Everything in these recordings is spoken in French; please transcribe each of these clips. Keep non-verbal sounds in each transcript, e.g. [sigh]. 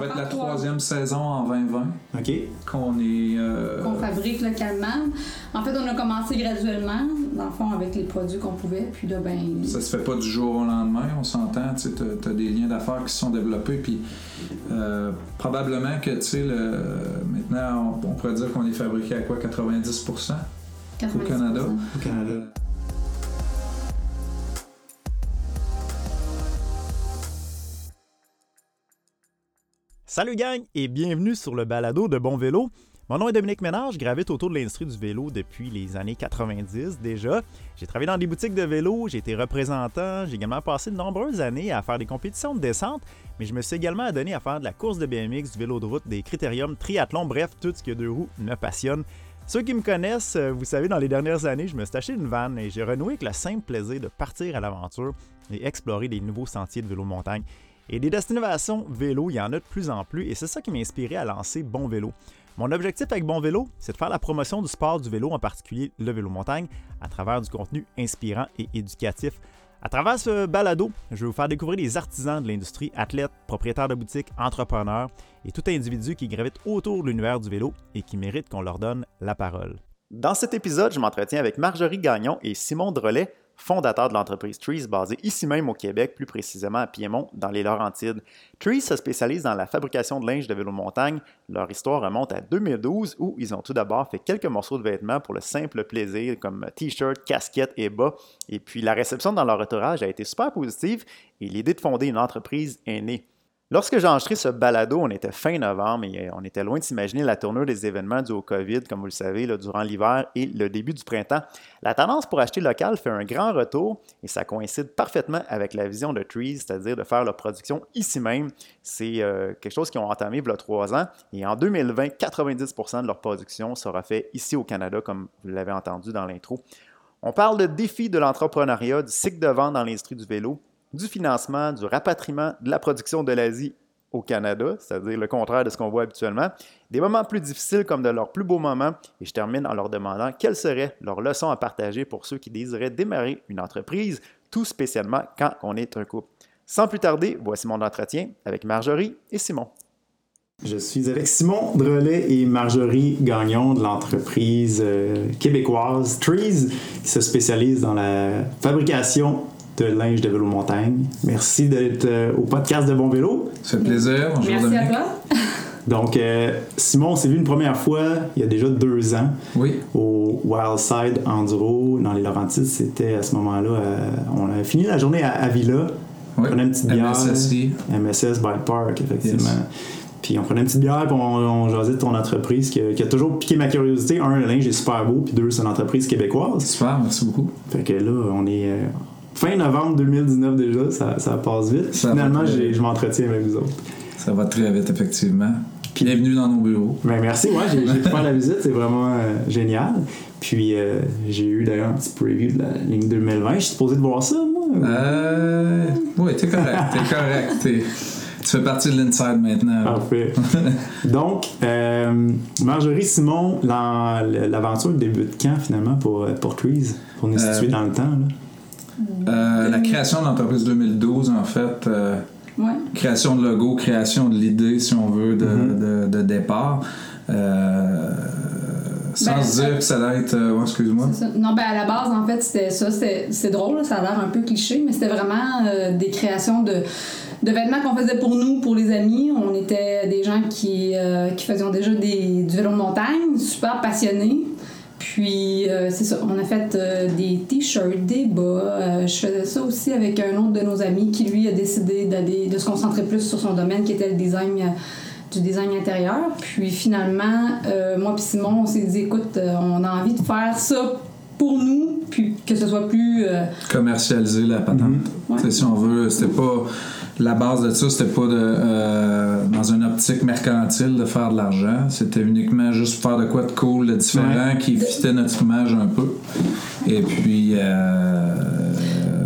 va être la troisième saison en 2020 OK. qu'on est. euh, qu'on fabrique localement. En fait, on a commencé graduellement, dans le fond, avec les produits qu'on pouvait. Puis là, ben. Ça se fait pas du jour au lendemain, on s'entend. Tu as, des liens d'affaires qui se sont développés. Puis euh, probablement que, tu sais, le- maintenant, on, on pourrait dire qu'on est fabriqué à quoi 90 au 90%. Canada. Au Canada. Salut gang et bienvenue sur le balado de Bon Vélo. Mon nom est Dominique Ménard, je gravite autour de l'industrie du vélo depuis les années 90 déjà. J'ai travaillé dans des boutiques de vélo, j'ai été représentant, j'ai également passé de nombreuses années à faire des compétitions de descente, mais je me suis également adonné à faire de la course de BMX, du vélo de route, des critériums, triathlon, bref, tout ce qui a deux roues me passionne. Ceux qui me connaissent, euh, vous savez, dans les dernières années, je me suis acheté une vanne et j'ai renoué avec le simple plaisir de partir à l'aventure et explorer des nouveaux sentiers de vélo montagne. Et des destinations vélo, il y en a de plus en plus et c'est ça qui m'a inspiré à lancer Bon Vélo. Mon objectif avec Bon Vélo, c'est de faire la promotion du sport du vélo, en particulier le vélo montagne, à travers du contenu inspirant et éducatif. À travers ce balado, je vais vous faire découvrir les artisans de l'industrie, athlètes, propriétaires de boutiques, entrepreneurs et tout individu qui gravite autour de l'univers du vélo et qui mérite qu'on leur donne la parole. Dans cet épisode, je m'entretiens avec Marjorie Gagnon et Simon Drolet, fondateurs de l'entreprise Trees, basée ici même au Québec, plus précisément à Piémont, dans les Laurentides. Trees se spécialise dans la fabrication de linge de vélo montagne. Leur histoire remonte à 2012 où ils ont tout d'abord fait quelques morceaux de vêtements pour le simple plaisir, comme t-shirts, casquettes et bas. Et puis la réception dans leur entourage a été super positive et l'idée de fonder une entreprise est née. Lorsque j'ai enregistré ce balado, on était fin novembre et euh, on était loin de s'imaginer la tournure des événements dus au COVID, comme vous le savez, durant l'hiver et le début du printemps. La tendance pour acheter local fait un grand retour et ça coïncide parfaitement avec la vision de Trees, c'est-à-dire de faire leur production ici même. C'est euh, quelque chose qu'ils ont entamé il y a trois ans et en 2020, 90% de leur production sera fait ici au Canada, comme vous l'avez entendu dans l'intro. On parle de défis de l'entrepreneuriat, du cycle de vente dans l'industrie du vélo, du financement, du rapatriement de la production de l'Asie au Canada, c'est-à-dire le contraire de ce qu'on voit habituellement, des moments plus difficiles comme de leurs plus beaux moments, et je termine en leur demandant quelles seraient leurs leçons à partager pour ceux qui désiraient démarrer une entreprise, tout spécialement quand on est un couple. Sans plus tarder, voici mon entretien avec Marjorie et Simon. Je suis avec Simon Drolet et Marjorie Gagnon de l'entreprise euh, québécoise Trees qui se spécialise dans la fabrication de linge de vélo montagne. Merci d'être euh, au podcast de Bon Vélo. Ça fait plaisir. Bonjour Merci à toi. [laughs] Donc, euh, Simon, on s'est vu une première fois il y a déjà deux ans Oui. au Wildside Enduro dans les Laurentides. C'était à ce moment-là, euh, on a fini la journée à Avila. On oui. prenait une petite bière. MSSI. MSS Bike Park, effectivement. Yes. Puis on prenait une petite bière, puis on, on jasait de ton entreprise qui a, qui a toujours piqué ma curiosité. Un, le linge est super beau, puis deux, c'est une entreprise québécoise. Super, merci beaucoup. Fait que là, on est fin novembre 2019 déjà, ça, ça passe vite. Ça Finalement, je m'entretiens avec vous autres. Ça va très vite, effectivement. Bienvenue dans nos bureaux. Ben, merci, ouais, j'ai pu faire la visite, c'est vraiment euh, génial. Puis euh, j'ai eu d'ailleurs un petit preview de la ligne 2020. Je suis supposé de voir ça, moi. Euh. Oui, t'es correct. T'es correct. Tu fais partie de l'inside maintenant. Parfait. [laughs] Donc, euh, Marjorie Simon, l'aventure débute quand finalement pour, euh, pour Trees? Pour nous Euh, situer dans le temps. Là? Euh, la création de l'entreprise 2012, en fait, euh, Ouais. création de logo, création de l'idée, si on veut, de, Mhm. de- de départ. Euh, sans Ben, se dire que ça doit être. euh, excuse-moi. Non, ben à la base, en fait, c'était ça. C'est drôle, ça a l'air un peu cliché, mais c'était vraiment euh, des créations de, de vêtements qu'on faisait pour nous, pour les amis. On était des gens qui, euh, qui faisaient déjà des, du vélo de montagne, super passionnés. Puis, euh, c'est ça, on a fait euh, des t-shirts, des bas. Euh, je faisais ça aussi avec un autre de nos amis qui, lui, a décidé d'aller de se concentrer plus sur son domaine, qui était le design, du design intérieur. Puis, finalement, moi puis Simon, on s'est dit, écoute, on a envie de faire ça pour nous, puis que ce soit plus... Commercialiser la patente. Sais, Si on veut, c'était pas. La base de ça, c'était pas de, euh, dans une optique mercantile de faire de l'argent. C'était uniquement juste faire de quoi de cool, de différent, qui fitait notre image un peu. Et puis, euh,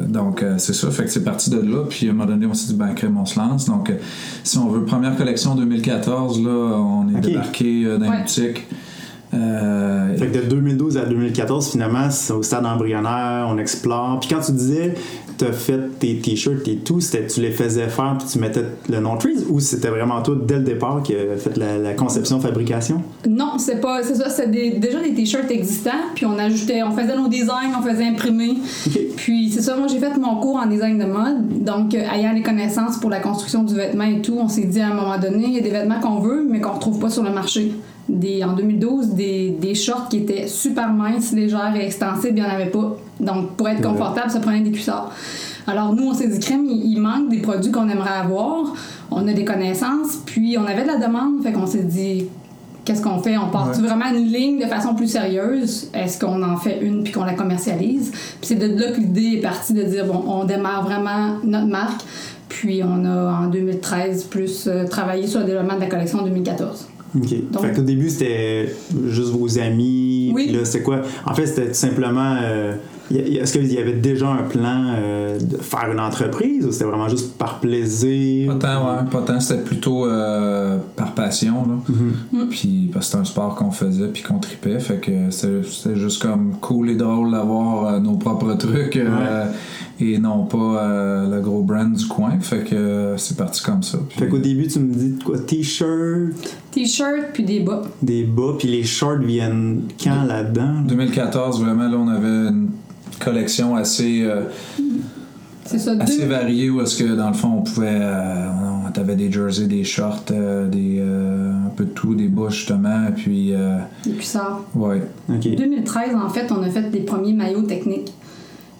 donc, euh, c'est ça. Fait que c'est parti de là. Puis, à un moment donné, on s'est dit, ben, crème, on se lance. Donc, euh, si on veut, première collection 2014, là, on est débarqué euh, dans Ouais. les boutiques. Euh, Fait que de 2012 à 2014, finalement, c'est au stade embryonnaire, on explore. Puis quand tu disais tu as fait tes t-shirts et tout, c'était tu les faisais faire puis tu mettais le nom Trees ou c'était vraiment toi dès le départ qui a fait la, la conception, fabrication? Non, c'est pas c'est ça, c'est des- déjà des t-shirts existants, puis on ajoutait, on faisait nos designs, on faisait imprimer. Puis c'est ça, moi j'ai fait mon cours en design de mode, donc euh, ayant les connaissances pour la construction du vêtement et tout, on s'est dit à un moment donné, il y a des vêtements qu'on veut, mais qu'on retrouve pas sur le marché. Des, en 2012, des, des shorts qui étaient super minces, légères et extensibles, il n'y en avait pas. Donc pour être confortable, ça prenait des cuissards. Alors nous, on s'est dit, crème, il, il manque des produits qu'on aimerait avoir. On a des connaissances, puis on avait de la demande, fait qu'on s'est dit, qu'est-ce qu'on fait? On part Ouais. vraiment une ligne de façon plus sérieuse? Est-ce qu'on en fait une puis qu'on la commercialise? Puis c'est de là que l'idée est partie de dire, bon, on démarre vraiment notre marque. Puis on a en 2013 plus euh, travaillé sur le développement de la collection en 2014. OK. Donc- fait qu'au début, c'était juste vos amis. Oui. Puis là, c'était quoi? En fait, c'était tout simplement. euh, Est-ce qu'il y avait déjà un plan euh, de faire une entreprise ou c'était vraiment juste par plaisir? Pas tant, ouais. Pas tant. C'était plutôt euh, par passion, là. Mhm. Puis parce que c'était un sport qu'on faisait puis qu'on tripait. Fait que c'était juste comme cool et drôle d'avoir euh, nos propres trucs euh, et non pas euh, le gros brand du coin. Fait que euh, c'est parti comme ça. Puis- Fait qu'au début, tu me dis de quoi? T-shirt, T-shirt puis des bas. des bas, puis les shorts viennent quand là-dedans? 2014, vraiment, là, on avait une collection assez, euh, C'est ça, assez deux, variée où est-ce que, dans le fond, on pouvait... Euh, on avait des jerseys, des shorts, euh, des, euh, un peu de tout, des bas, justement, puis... euh, des cuissards. ouais. OK. 2013, en fait, on a fait des premiers maillots techniques.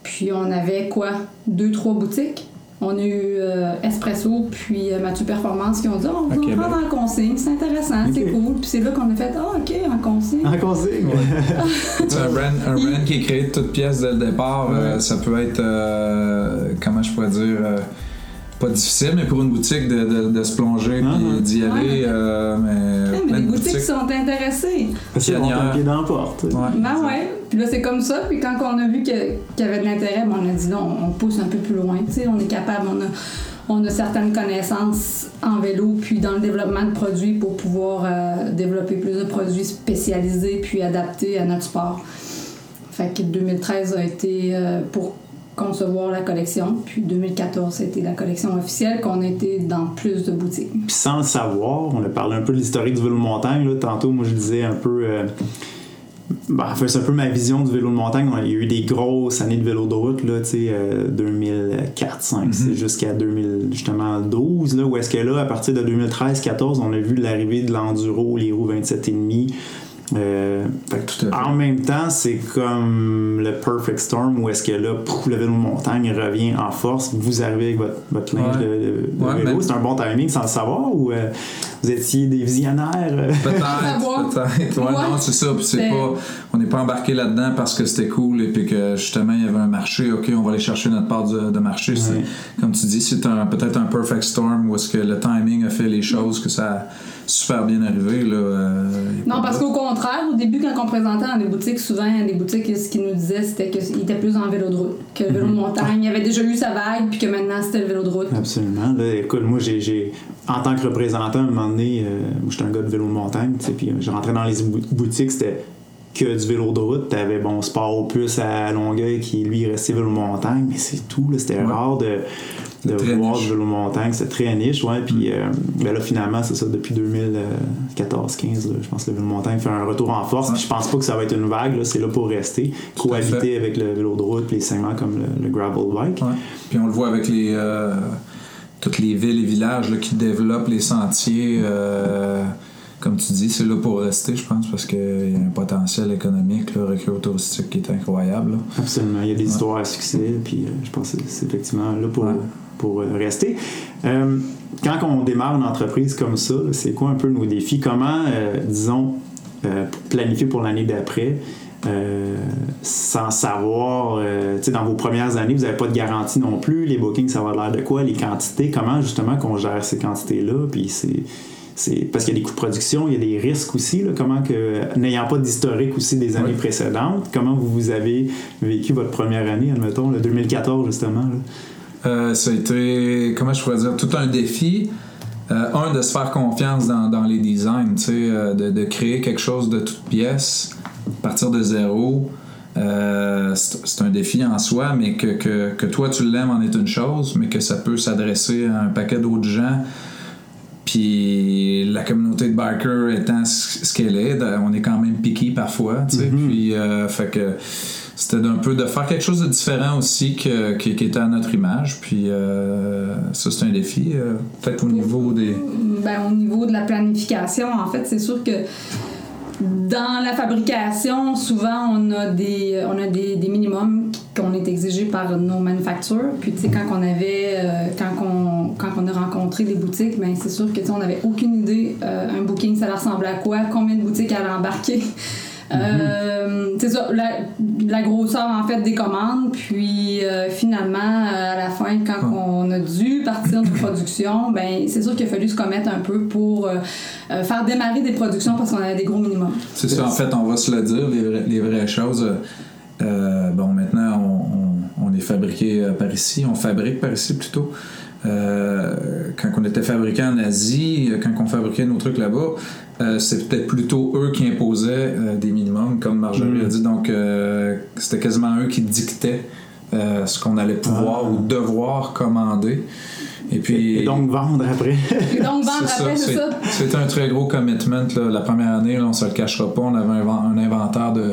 Puis on avait quoi? Deux, trois boutiques. On a eu euh, Espresso puis euh, Mathieu Performance qui ont dit oh, on va À en Québec. prendre en consigne, c'est intéressant, c'est cool. Puis c'est là qu'on a fait Ah, ok, en consigne. En consigne? C'est [laughs] un brand, un brand qui est créé de toutes pièces dès le départ. euh, Ouais. ça peut être, euh, comment je pourrais dire, euh, pas difficile, mais pour une boutique de, de, de se plonger Ah, puis ouais. d'y aller. Euh, mais Ouais, mais plein les boutiques sont intéressées. Parce qu'ils montent un pied dans la porte. Ouais. Ben ouais. Puis là, c'est comme ça. Puis quand on a vu que- qu'il y avait de l'intérêt, ben, on a dit non, on pousse un peu plus loin. Tu sais, on est capable, on a, on a certaines connaissances en vélo, puis dans le développement de produits pour pouvoir euh, développer plus de produits spécialisés puis adaptés à notre sport. Fait que 2013 a été euh, pour concevoir la collection, puis 2014, c'était la collection officielle qu'on été dans plus de boutiques. Puis sans le savoir, on a parlé un peu de l'historique du vélo de montagne. Là. Tantôt, moi, je disais un peu. euh, ben, enfin, c'est un peu ma vision du vélo de montagne. Il y a eu des grosses années de vélo de route, là, tu sais, euh, 2004, 5, c'est jusqu'à 2000, justement 12, là, où est-ce que là, à partir de 2013-14, on a vu l'arrivée de l'enduro, les roues 27,5. Euh, Tout en même temps, c'est comme le perfect storm où est-ce que là, pouf, le vélo de montagne revient en force. Vous arrivez avec votre, votre linge Ouais. de, de- de Ouais, vélo. mais- C'est un bon timing sans le savoir ou euh, vous étiez des visionnaires? Savoir. Peut-être, [laughs] peut-être. Ouais, Ouais. non, c'est ça. Puis c'est C'est- pas, on n'est pas embarqué là-dedans parce que c'était cool et puis que justement il y avait un marché. Ok, on va aller chercher notre part de, de marché. Comme tu dis, c'est un, peut-être un perfect storm où est-ce que le timing a fait les choses que ça a super bien arrivé là. euh, Non, parce qu'au contraire, au début, quand on présentait dans les boutiques, souvent, les boutiques, ce qu'ils nous disaient, c'était qu'il était plus en vélo de route que le vélo de montagne. Il avait déjà eu sa vague, puis que maintenant, c'était le vélo de route. Absolument. Là, écoute, moi, j'ai, j'ai- en tant que représentant, à un moment donné, euh, j'étais un gars de vélo de montagne, puis euh, je rentrais dans les bou- boutiques, c'était que du vélo de route. T'avais, bon, Sport au plus à Longueuil qui, lui, restait vélo de montagne, mais c'est tout, là. C'était Ouais. rare de, de Très voir niche. du vélo de montagne. C'était très niche, ouais. Puis euh, ben là, finalement, c'est ça, depuis 2014-15, là, je pense que le vélo de montagne fait un retour en force. Puis je pense pas que ça va être une vague, là. C'est là pour rester. Cohabiter avec le vélo de route, puis les segments comme le, le gravel bike. Ouais. Puis on le voit avec les euh, toutes les villes et villages là, qui développent les sentiers. euh, comme tu dis, c'est là pour rester, je pense, parce qu'il y a un potentiel économique, le recul touristique qui est incroyable. là. Absolument. Il y a des Ouais. histoires à succès, puis euh, je pense que c'est effectivement là pour, Ouais. Pour euh, rester. Euh, quand on démarre une entreprise comme ça, c'est quoi un peu nos défis? Comment, euh, disons, euh, planifier pour l'année d'après? sans savoir, tu sais, dans vos premières années, vous n'avez pas de garantie non plus. Les bookings, ça va l'air de quoi? Les quantités, comment justement qu'on gère ces quantités-là? Puis c'est. C'est parce qu'il y a des coûts de production, il y a des risques aussi. Là, comment que, n'ayant pas d'historique aussi des années Oui. précédentes, comment vous, vous avez vécu votre première année, admettons, le 2014 justement? là? Euh, ça a été, comment je pourrais dire, tout un défi. Euh, un, de se faire confiance dans, dans les designs, tu sais, euh, de, de créer quelque chose de toute pièce, partir de zéro. euh, c'est un défi en soi, mais que, que, que toi tu l'aimes en est une chose, mais que ça peut s'adresser à un paquet d'autres gens. Puis la communauté de biker étant ce qu'elle est, on est quand même piqué parfois, tu sais. Puis, fait que c'était d'un peu de faire quelque chose de différent aussi que, qui, qui était à notre image. Puis euh, ça, c'est un défi, euh, peut-être au niveau des. Ben, au niveau de la planification, en fait, c'est sûr que dans la fabrication, souvent, on a des, on a des, des minimums qu'on est exigés par nos manufactures. Puis, tu sais, quand on avait, euh, quand on, quand on a rencontré les boutiques, ben, c'est sûr que, tu on n'avait aucune idée, euh, un booking, ça ressemblait à quoi, combien de boutiques allaient embarquer. Euh, c'est ça, la, la grosseur en fait des commandes, puis euh, finalement euh, à la fin quand on a dû partir de production, [laughs] ben c'est sûr qu'il a fallu se commettre un peu pour euh, faire démarrer des productions parce qu'on avait des gros minimums. C'est ça, en fait, on va se le dire, les, les vraies choses. Bon, maintenant, on, on- on est fabriqué par ici, on fabrique par ici plutôt. Euh, quand on était fabriqué en Asie, euh, quand on fabriquait nos trucs là-bas, euh, c'est peut-être plutôt eux qui imposaient euh, des minimums, comme Marjorie Mm. a dit. Donc, euh, c'était quasiment eux qui dictaient euh, ce qu'on allait pouvoir Ah. ou devoir commander. Et puis, Et donc vendre après. Et donc vendre c'est après, c'est ça. C'était un très gros commitment. là. La première année, là, on se le cachera pas, on avait un inventaire de,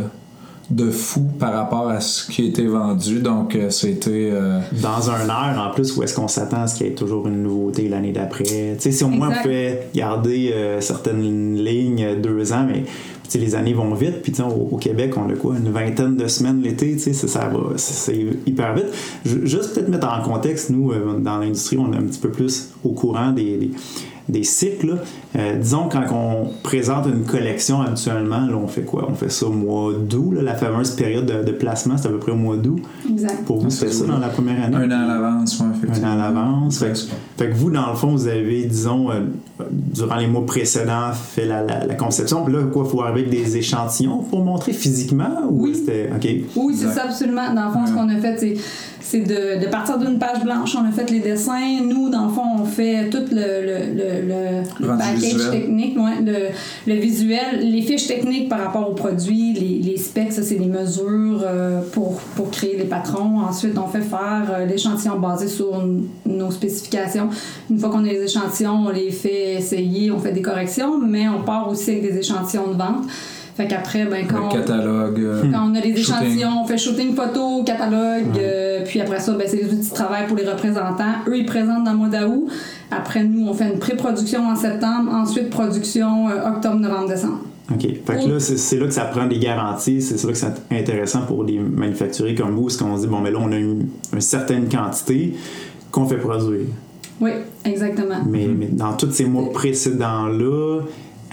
de fou par rapport à ce qui était vendu. Donc, euh, c'était. euh, dans un air en plus où est-ce qu'on s'attend à ce qu'il y ait toujours une nouveauté l'année d'après? Tu sais, si au moins on pouvait garder euh, certaines lignes deux ans, mais tu sais, les années vont vite. Puis tu sais, au, au Québec, on a quoi, une vingtaine de semaines l'été, tu sais, ça, ça va, c'est hyper vite. Ju- Juste peut-être mettre en contexte, nous, euh, dans l'industrie, on est un petit peu plus au courant des, des, des cycles. Euh, disons, quand on présente une collection habituellement, là, on fait quoi? On fait ça au mois d'août, la fameuse période de, de placement, c'est à peu près au mois d'août. Exact. Pour vous, c'était ça dans la première année? un an à l'avance, un effectivement. an à l'avance. Fait, que- fait que vous, dans le fond, vous avez, disons, euh, durant les mois précédents, fait la, la- la conception. Puis là, quoi, il faut arriver avec des échantillons pour montrer physiquement? Ou Oui. c'était. OK? Oui, c'est ça, absolument. Dans le fond, ce qu'on a fait, c'est, c'est de, de partir d'une page blanche, on a fait les dessins. Nous, dans le fond, on fait tout le, le, le, le- package technique, ouais, le, le visuel, les fiches techniques par rapport aux produits, les, les specs, ça, c'est les mesures euh, pour, pour créer les patrons. Ensuite, on fait faire euh, l'échantillon basé sur nos spécifications. Une fois qu'on a les échantillons, on les fait essayer, on fait des corrections, mais on part aussi avec des échantillons de vente. Fait qu'après, ben, quand Le on- catalogue. euh, [laughs] quand on a les Shooting. échantillons, on fait shooting photo, catalogue, euh, puis après ça, ben, c'est les outils de travail pour les représentants. Eux, ils présentent dans le mois d'août. Après, nous, on fait une pré-production en septembre, ensuite production euh, octobre, novembre, décembre. OK. Fait que là, c'est là que ça prend des garanties. C'est là que c'est intéressant pour des manufacturiers comme vous, parce qu'on se dit, bon, mais là, on a une, une certaine quantité qu'on fait produire. Oui, exactement. Mais, mais dans tous ces mois précédents-là,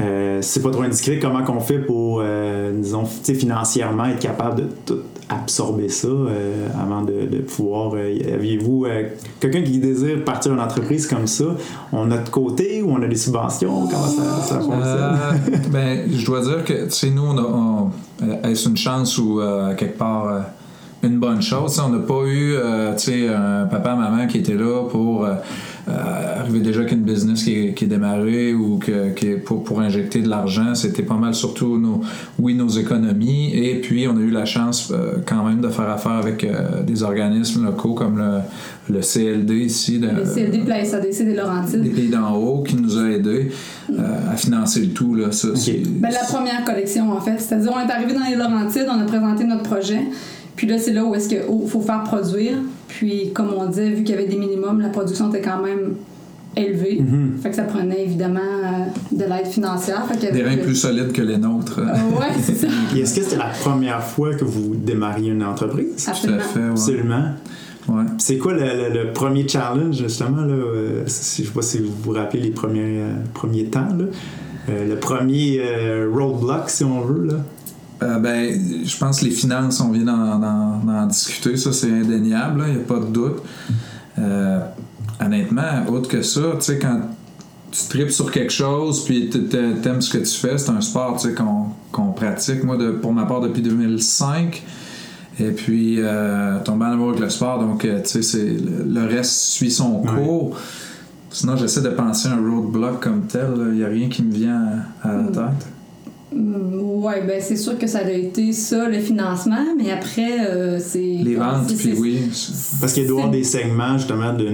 euh, c'est pas trop indiscret comment qu'on fait pour, euh, disons, financièrement être capable de tout absorber ça euh, avant de, de pouvoir. Aviez-vous quelqu'un qui désire partir une entreprise comme ça, on a de côté ou on a des subventions? Comment ça, ça fonctionne? ben, je dois dire que, tu sais, nous, on a. on- est-ce une chance ou quelque part une bonne chose? On n'a pas eu, euh, tu sais, un papa, maman qui était là pour euh, euh, arriver déjà qu'une business qui est, qui est démarrée ou que, qui est pour, pour injecter de l'argent. C'était pas mal surtout, nos, oui, nos économies. Et puis, on a eu la chance euh, quand même de faire affaire avec euh, des organismes locaux comme le, le CLD ici. de- Le CLD puis la SADC des Laurentides. des pays d'en haut qui nous a aidés euh, à financer le tout. Là, ça, Ben, la première collection, en fait. C'est-à-dire, on est arrivé dans les Laurentides, on a présenté notre projet. Puis là, c'est là où est-ce qu'il faut faire produire. Puis, comme on disait, vu qu'il y avait des minimums, la production était quand même élevée. Mhm. Fait que ça prenait évidemment euh, de l'aide financière. Fait des reins le- plus solides que les nôtres. Euh, ouais, c'est ça. [laughs] Et est-ce que c'était la première fois que vous démarriez une entreprise? Tout à Absolument. fait. Ouais. Absolument. Ouais. C'est quoi le, le- le premier challenge, justement? Là, euh, si, je sais pas si vous vous rappelez les premiers, euh, premiers temps. Là. Euh, le premier euh, roadblock, si on veut. Là. Euh, ben, je pense que les finances, on vient d'en, discuter, ça c'est indéniable, il n'y a pas de doute. Euh, honnêtement, autre que ça, tu sais, quand tu tripes sur quelque chose, puis t'aimes ce que tu fais, c'est un sport tu sais, qu'on, qu'on pratique. Moi, de, pour ma part, depuis 2005, et puis euh, tombé en amour avec le sport, donc euh, tu sais, c'est, le, reste suit son Ouais. cours. Sinon, j'essaie de penser à un roadblock comme tel, il n'y a rien qui me vient à, à la tête. Mm, Ouais, ben c'est sûr que ça a été ça, le financement, mais après, euh, c'est. Les ventes, puis oui. Parce qu'il doit y avoir des segments justement de,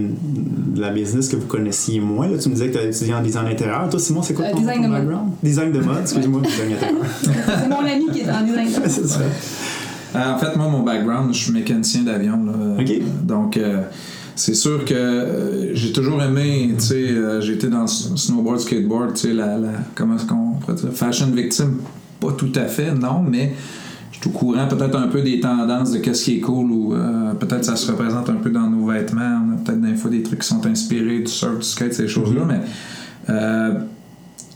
de la business que vous connaissiez moins. Là, tu me disais que tu as étudié en design intérieur. Toi, Simon, c'est quoi Euh, ton, design ton de mode. background? Design de mode, excuse-moi, design intérieur. [laughs] C'est mon ami qui est en design. [laughs] c'est ça. Euh, en fait, moi, mon background, je suis mécanicien d'avion. là. Ok. Donc, euh, c'est sûr que euh, j'ai toujours aimé, tu sais, euh, j'ai été dans snowboard, skateboard, tu sais, la, la- comment est-ce qu'on pourrait dire, fashion victime, pas tout à fait, non, mais je suis au courant peut-être un peu des tendances de qu'est-ce qui est cool ou euh, peut-être ça se représente un peu dans nos vêtements. On a peut-être des fois des trucs qui sont inspirés du surf, du skate, ces choses-là, Mhm. mais euh,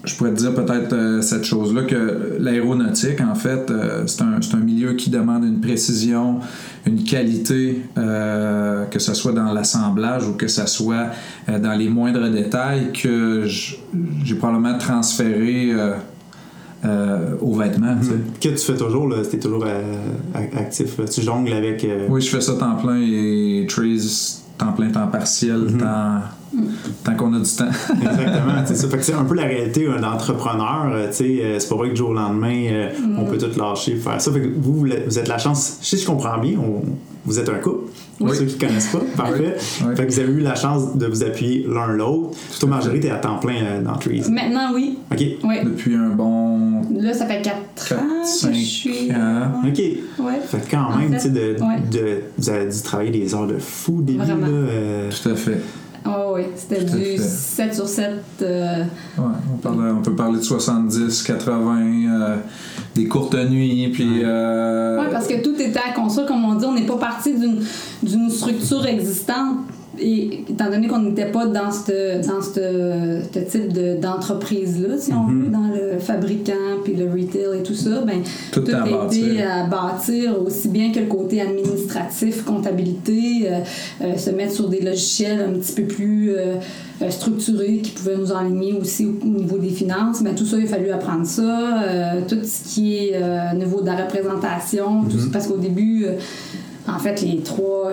je pourrais te dire peut-être euh, cette chose-là que l'aéronautique, en fait, euh, c'est un, c'est un milieu qui demande une précision, une qualité, euh, que ce soit dans l'assemblage ou que ce soit dans les moindres détails, que j'ai probablement transféré euh, aux vêtements. tu sais. Que tu fais toujours, là, t'es toujours euh, actif. là. Tu jongles avec. euh, Oui, je fais ça temps plein et Trees, temps plein, temps partiel, Mhm. temps, tant qu'on a du temps. [laughs] Exactement. c'est ça. Fait que c'est un peu la réalité euh, d'entrepreneur. euh, tu sais, euh, c'est pas vrai que du jour au lendemain, euh, on peut tout lâcher, faire ça. Fait que vous, vous êtes- vous êtes la chance. Si je comprends bien, on- vous êtes un couple. Pour Oui. ceux qui connaissent pas, parfait. Oui. Fait que vous avez eu la chance de vous appuyer l'un l'autre. Toi, Marjorie, t'es à temps plein euh, dans Trees. Maintenant, oui. OK. Oui. Depuis un bon Là, ça fait 4 4, ans que 5 je suis. ans. OK. Ouais. Fait que quand En même, fait, tu sais, de, ouais. de- vous avez dû travailler des heures de fou au début. Vraiment. Là, euh, Tout à fait. Oh, oui, c'était du fait. 7 sur 7. euh, Ouais, on, peut parler de 70, 80, euh, des courtes nuits, puis... Euh, Oui, parce que tout était à construire, comme on dit, on n'est pas parti d'une d'une structure existante. Et étant donné qu'on n'était pas dans ce dans ce type de- d'entreprise-là, si on veut, dans le fabricant, puis le retail et tout ça, ben, Tout a aidé bâtir. à bâtir, aussi bien que le côté administratif, comptabilité, euh, euh, se mettre sur des logiciels un petit peu plus euh, structurés qui pouvaient nous enligner aussi au, au niveau des finances. Ben, tout ça, il a fallu apprendre ça. tout ce qui est au niveau de la représentation, tout ça, parce qu'au début, en fait, les trois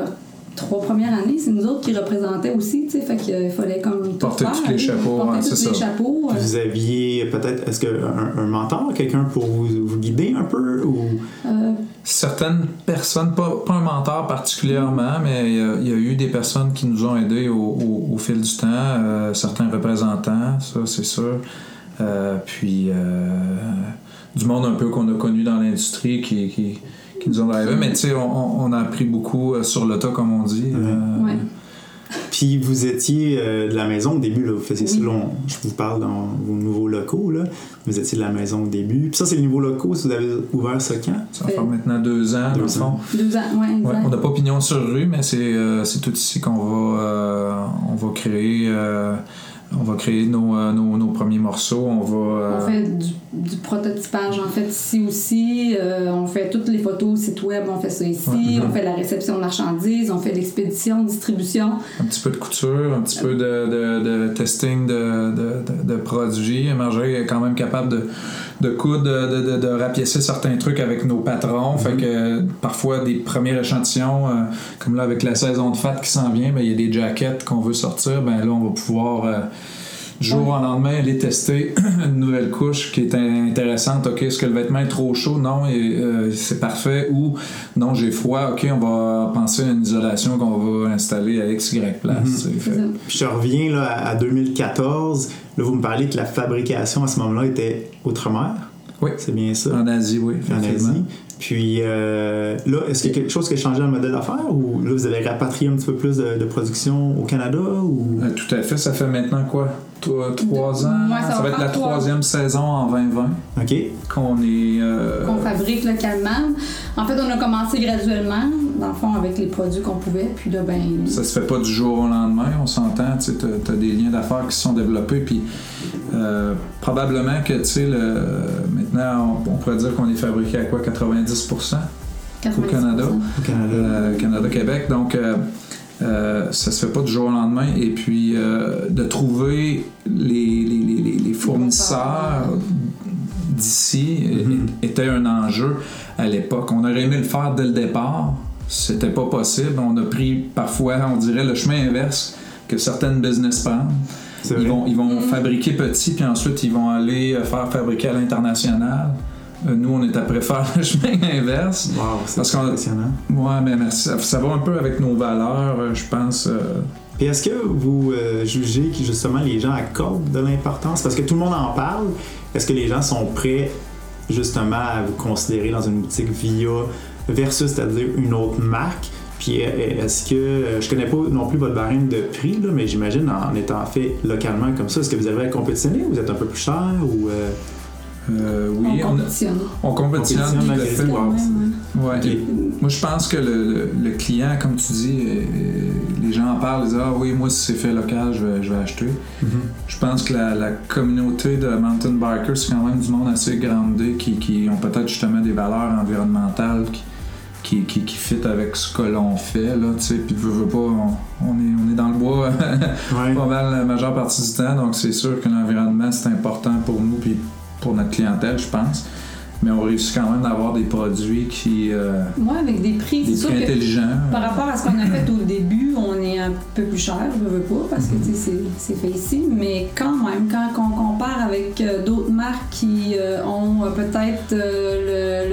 trois premières années, c'est nous autres qui représentaient aussi, tu sais, fait qu'il fallait comme tout Porter faire, tous les chapeaux, porter tous c'est les ça. chapeaux. euh, Vous aviez peut-être, est-ce qu'un un mentor, quelqu'un pour vous, vous guider un peu ou? Euh, Certaines personnes, pas, pas un mentor particulièrement, mais il y, a, il y a eu des personnes qui nous ont aidés au, au- au fil du temps, euh, certains représentants, ça c'est sûr. Euh, puis euh, du monde un peu qu'on a connu dans l'industrie qui, qui, qui nous ont arrivé. Mais tu sais, on, on a appris beaucoup euh, sur le tas, comme on dit. Euh, Ouais. Puis vous étiez euh, de la maison au début, là, vous faisiez ça, Oui. là, on- je vous parle dans vos nouveaux locaux, là. vous étiez de la maison au début. Puis ça, c'est les nouveaux locaux, si vous avez ouvert ça quand? Ça fait maintenant deux ans, dans Deux le fond. ans. Deux ans, ouais, Ouais, on n'a pas pignon sur rue, mais c'est euh, c'est tout ici qu'on va, euh, on va créer. On va créer nos, euh, nos, nos premiers morceaux. On va. euh, On fait du, du prototypage en fait ici aussi. Euh, on fait toutes les photos site web, on fait ça ici. Ouais. On fait la réception de marchandises, on fait l'expédition, distribution. un petit peu de couture, un petit peu de, de, de testing de, de, produits. Marjorie est quand même capable de, de coudre, de, de, de, de rapiécer certains trucs avec nos patrons. Fait que parfois, des premiers échantillons, euh, comme là avec la saison de fat qui s'en vient, ben, il y a des jackets qu'on veut sortir. Ben, là, on va pouvoir. euh, du jour au lendemain, aller tester [clears throat] une nouvelle couche qui est intéressante. OK, est-ce que le vêtement est trop chaud? Non, et, euh, c'est parfait. Ou non, j'ai froid. OK, on va penser à une isolation qu'on va installer à X, Y place. Fait-. Puis je reviens là, à 2014. Là, vous me parlez que la fabrication à ce moment-là était outre-mer? Oui. C'est bien ça. En Asie, oui, en. Asie. Puis euh, là, est-ce qu'il y a quelque chose qui a changé dans le modèle d'affaires ou là, vous avez rapatrié un petit peu plus de, de production au Canada ou? Euh, tout à fait. Ça fait maintenant quoi? Toi, trois ans? Ouais, ça va va être la trois. troisième saison en 2020 OK. qu'on est... euh, Qu'on fabrique localement. En fait, on a commencé graduellement, dans le fond, avec les produits qu'on pouvait. Puis là, ben. Ça se fait pas du jour au lendemain, on s'entend, tu sais, t'as, t'as des liens d'affaires qui se sont développés, puis euh, probablement que, tu sais, le- maintenant, on, on pourrait dire qu'on est fabriqué à quoi, 90% 90%. au Canada, Au Canada. euh, Canada-Québec, donc euh, euh, ça se fait pas du jour au lendemain, et puis euh, de trouver les, les, les- les- les fournisseurs d'ici Mhm. était un enjeu à l'époque. On aurait aimé le faire dès le départ. C'était pas possible. On a pris parfois, on dirait, le chemin inverse que certaines business prennent. Ils vont, ils vont Mhm. fabriquer petit, puis ensuite ils vont aller euh, faire fabriquer à l'international. Euh, nous, on est après faire le [laughs] chemin inverse. Wow, c'est Parce qu'on- impressionnant. Ouais, mais merci. Ça, ça va un peu avec nos valeurs, euh, je pense. euh, Puis est-ce que vous euh, jugez que justement les gens accordent de l'importance? Parce que tout le monde en parle. Est-ce que les gens sont prêts justement à vous considérer dans une boutique via versus, c'est-à-dire une autre marque? Puis euh, est-ce que, euh, je connais pas non plus votre barème de prix, là, mais j'imagine en étant fait localement comme ça, est-ce que vous avez à compétitionner ou vous êtes un peu plus cher? Ou, euh, euh, oui, on on, compétitionne. on compétitionne. Fait. Ouais, et moi, je pense que le, le- le client, comme tu dis, euh, les gens en parlent, ils disent Ah oui, moi, si c'est fait local, je vais, je vais acheter. Je pense que la, la communauté de mountain bikers, c'est quand même du monde assez grandé qui, qui ont peut-être justement des valeurs environnementales qui, qui, qui, qui fit avec ce que l'on fait. Là, tu sais. Puis, veux, veux pas, on, on est, on est dans le bois [laughs] Ouais. pas mal la majeure partie du temps, donc c'est sûr que l'environnement, c'est important pour nous puis pour notre clientèle, je pense. Mais on réussit quand même d'avoir des produits qui. euh, Moi, avec des prix, des prix intelligents. par rapport à ce qu'on a fait au début, on est un peu plus cher, je veux pas, parce que c'est- fait ici. Mais quand même, quand on compare avec euh, d'autres marques qui euh, ont euh, peut-être euh,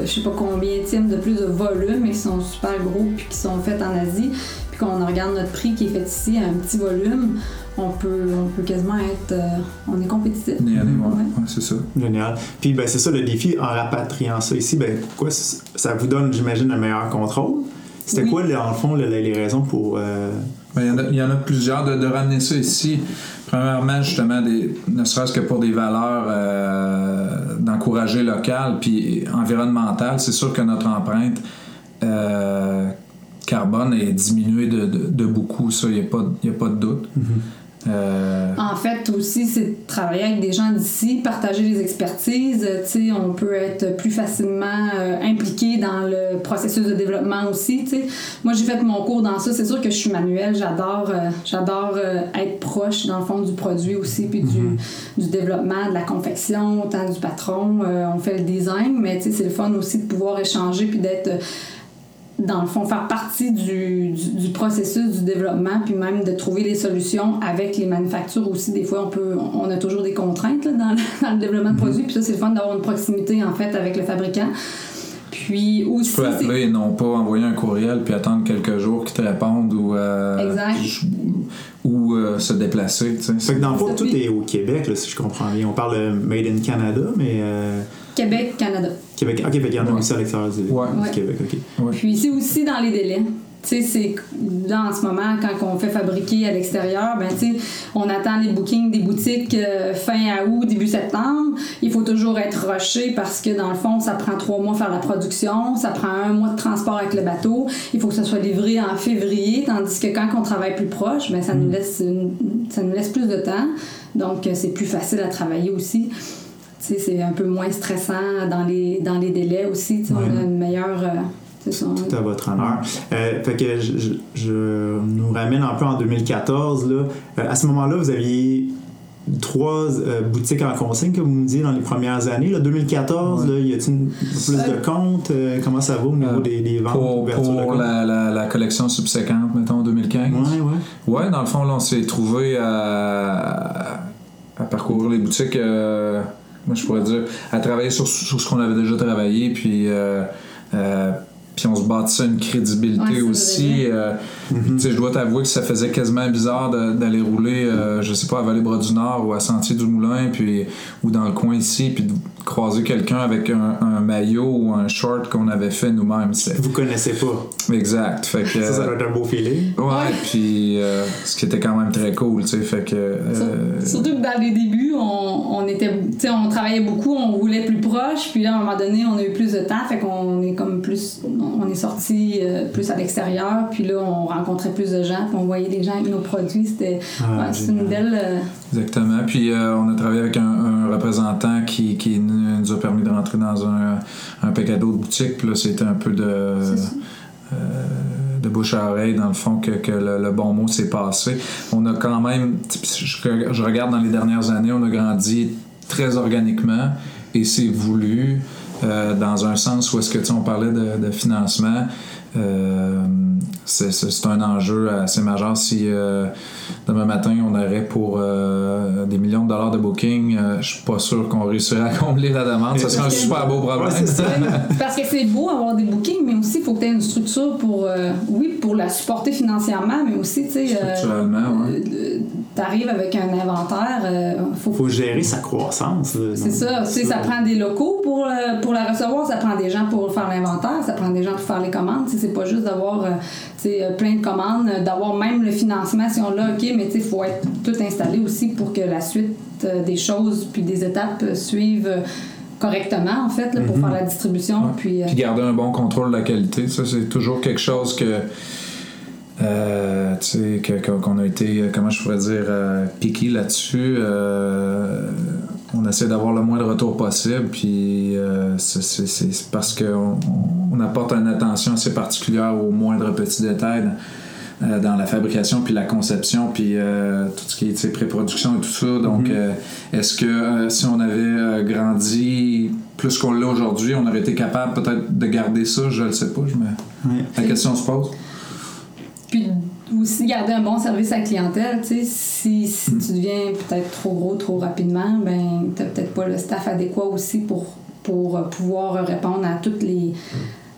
le, le- je sais pas combien de plus de volume et qui sont super gros puis qui sont faits en Asie, puis qu'on regarde notre prix qui est fait ici à un petit volume, on peut, on peut quasiment être. euh, on est compétitif. Ouais. Ouais. C'est ça. Génial. Puis ben, c'est ça le défi en rapatriant ça ici. Ben, quoi, ça vous donne, j'imagine, un meilleur contrôle? C'était Oui. quoi, les- en fond, les, les raisons pour. euh, Ben, Il y, en a- il y en a plusieurs de, de ramener ça ici. Premièrement, justement, des, ne serait-ce que pour des valeurs euh, d'encourager local puis environnemental, c'est sûr que notre empreinte euh, carbone est diminuée de, de- de beaucoup, ça, il n'y a, pas- y a pas de doute. Euh, En fait, aussi, c'est de travailler avec des gens d'ici, partager les expertises. Euh, Tu sais, on peut être plus facilement euh, impliqué dans le processus de développement aussi. Tu sais, moi, j'ai fait mon cours dans ça. C'est sûr que je suis manuel. J'adore, euh, j'adore euh, être proche dans le fond du produit aussi, puis du, du développement, de la confection, autant du patron. Euh, on fait le design, mais tu sais, c'est le fun aussi de pouvoir échanger puis d'être euh, dans le fond, faire partie du, du, du processus du développement, puis même de trouver des solutions avec les manufactures aussi. Des fois, on peut, on a toujours des contraintes là, dans, le, [laughs] dans le développement de produits, puis ça, c'est le fun d'avoir une proximité, en fait, avec le fabricant. Puis aussi... tu peux appeler et non pas envoyer un courriel puis attendre quelques jours qu'ils te répondent ou, euh, Exact. ou euh, se déplacer. tu sais. Fait que dans le fond, tout est au Québec, là, si je comprends bien. On parle de Made in Canada, mais. euh, Québec, Canada. Québec. Ok, fait qu'il y en a Ouais. aussi à l'extérieur du, Ouais. du Ouais. Québec, ok. Puis c'est aussi dans les délais. Tu sais, c'est là en ce moment, quand on fait fabriquer à l'extérieur, ben tu sais, on attend les bookings des boutiques euh, fin à août, début septembre. Il faut toujours être rushé parce que dans le fond, ça prend trois mois faire la production, ça prend un mois de transport avec le bateau. Il faut que ça soit livré en février, tandis que quand on travaille plus proche, ben ça nous laisse une- ça nous laisse plus de temps. Donc euh, c'est plus facile à travailler aussi. Tu sais, c'est un peu moins stressant dans les, dans les délais aussi. Tu sais, On a une meilleure. euh, c'est ça, Tout à votre honneur. Euh, fait que je, je- je nous ramène un peu en 2014. Là. Euh, à ce moment-là, vous aviez trois euh, boutiques en consigne, comme vous me disiez, dans les premières années. Là, 2014, Ouais. là, y a-t-il plus de comptes? Euh, comment ça va au niveau Euh, des, des ventes? Pour, ouverture de pour comptes? la, la, la collection subséquente, mettons 2015. Ouais, ouais. Ouais, dans le fond, là, on s'est trouvé à, à parcourir les boutiques. Moi, je pourrais dire, à travailler sur, sur ce qu'on avait déjà travaillé, puis. euh, euh, puis on se bâtissait une crédibilité Ouais, aussi. euh, Je dois t'avouer que ça faisait quasiment bizarre d'aller rouler, euh, je sais pas, à Vallée-Bras du Nord ou à Sentier du Moulin, puis, ou dans le coin ici, puis croiser quelqu'un avec un, un maillot ou un short qu'on avait fait nous-mêmes. Vous connaissez pas. exact. Fait que, Ça, ça doit être un beau feeling. Ouais, puis euh, ce qui était quand même très cool, tu sais, fait que... euh, Surtout que dans les débuts, on, on était, tu sais, on travaillait beaucoup, on roulait plus proche, puis là, à un moment donné, on a eu plus de temps, fait qu'on est comme plus, on est sorti euh, plus à l'extérieur, puis là, on rencontrait plus de gens, puis on voyait les gens avec nos produits, c'était, Ah, ouais, c'est une belle, euh, Exactement. Puis euh, on a travaillé avec un, un représentant qui, qui nous a permis de rentrer dans un, un pecado de boutique, puis là, c'était un peu de... euh, de bouche à oreille, dans le fond, que, que le, le bon mot s'est passé. On a quand même, je, je regarde dans les dernières années, on a grandi très organiquement et c'est voulu euh, dans un sens où est-ce que tu on parlait de, de financement. Euh, c'est, c'est- c'est un enjeu assez majeur. Si euh, demain matin on aurait pour euh, des millions de dollars de booking, euh, je suis pas sûr qu'on réussirait à combler la demande. Ça serait un super beau problème. Ouais, c'est ça. [laughs] Parce que c'est beau avoir des bookings, mais aussi il faut que tu aies une structure pour, euh, oui, pour la supporter financièrement, mais aussi, tu sais, ouais. arrives avec un inventaire, euh, faut, faut gérer sa croissance. C'est ça, sais, ça prend des locaux pour, euh, pour la recevoir, ça prend des gens pour faire l'inventaire, ça prend des gens pour faire les commandes. C'est pas juste d'avoir euh, euh, plein de commandes, euh, d'avoir même le financement si on l'a, ok, mais il faut être tout installé aussi pour que la suite des choses puis des étapes suivent correctement, en fait, là, pour faire la distribution. Puis, euh, Puis garder un bon contrôle de la qualité, ça c'est toujours quelque chose que. euh, tu sais, qu'on a été, comment je pourrais dire, euh, piqué là-dessus. On essaie d'avoir le moins de retour possible, puis euh, c'est- parce qu'on on apporte une attention assez particulière aux moindres petits détails euh, dans la fabrication, puis la conception, puis euh, tout ce qui est pré-production et tout ça. Donc, euh, est-ce que euh, si on avait euh, grandi plus qu'on l'a aujourd'hui, on aurait été capable peut-être de garder ça? Je ne sais pas. Je me... La question se pose. Puis aussi garder un bon service à la clientèle, tu sais, si, si Hmm. tu deviens peut-être trop gros trop rapidement, ben t'as peut-être pas le staff adéquat aussi pour, pour euh, pouvoir répondre à toutes les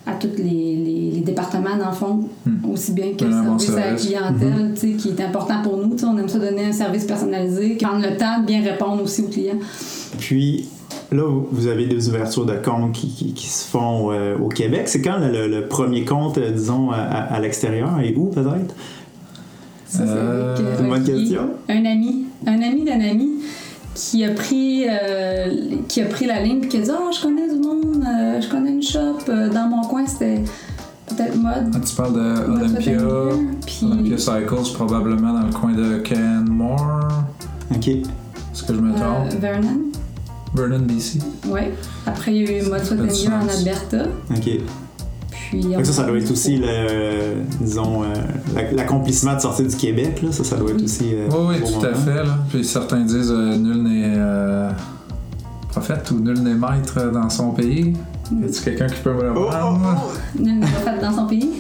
à tous les, les, les départements dans le fond, Hmm. aussi bien que le bon service à la clientèle, tu sais, qui est important pour nous. Tu sais, on aime ça donner un service personnalisé, prendre le temps de bien répondre aussi aux clients. Puis là, vous- vous avez des ouvertures de comptes qui, qui- qui se font euh, au Québec. C'est quand le, le premier compte, euh, disons, à, à- à l'extérieur? Et où peut-être? Ça, c'est Euh, avec, c'est une bonne question. Un ami, un ami d'un ami qui a pris euh, qui a pris la ligne puis qui a dit ah je connais du monde, euh, je connais une shop euh, dans mon coin c'était peut-être mode. Ah, tu parles de mode Olympia, puis Olympia Cycles, probablement dans le coin de Canmore. OK. Est-ce que je me euh, trompe? Vernon, Vernon, BC. ouais. Après il y a eu mode en. Alberta, OK. Puis ça, ça doit être aussi, le, disons, euh, la- l'accomplissement de sortir du Québec. Là. Ça, ça doit être aussi. euh, Oui, tout à fait. Là. Puis certains disent euh, nul n'est euh, prophète ou nul n'est maître dans son pays. Y a-t-il quelqu'un qui peut me le Oh, oh, rendre? oh! [laughs] nul n'est pas fait dans son pays?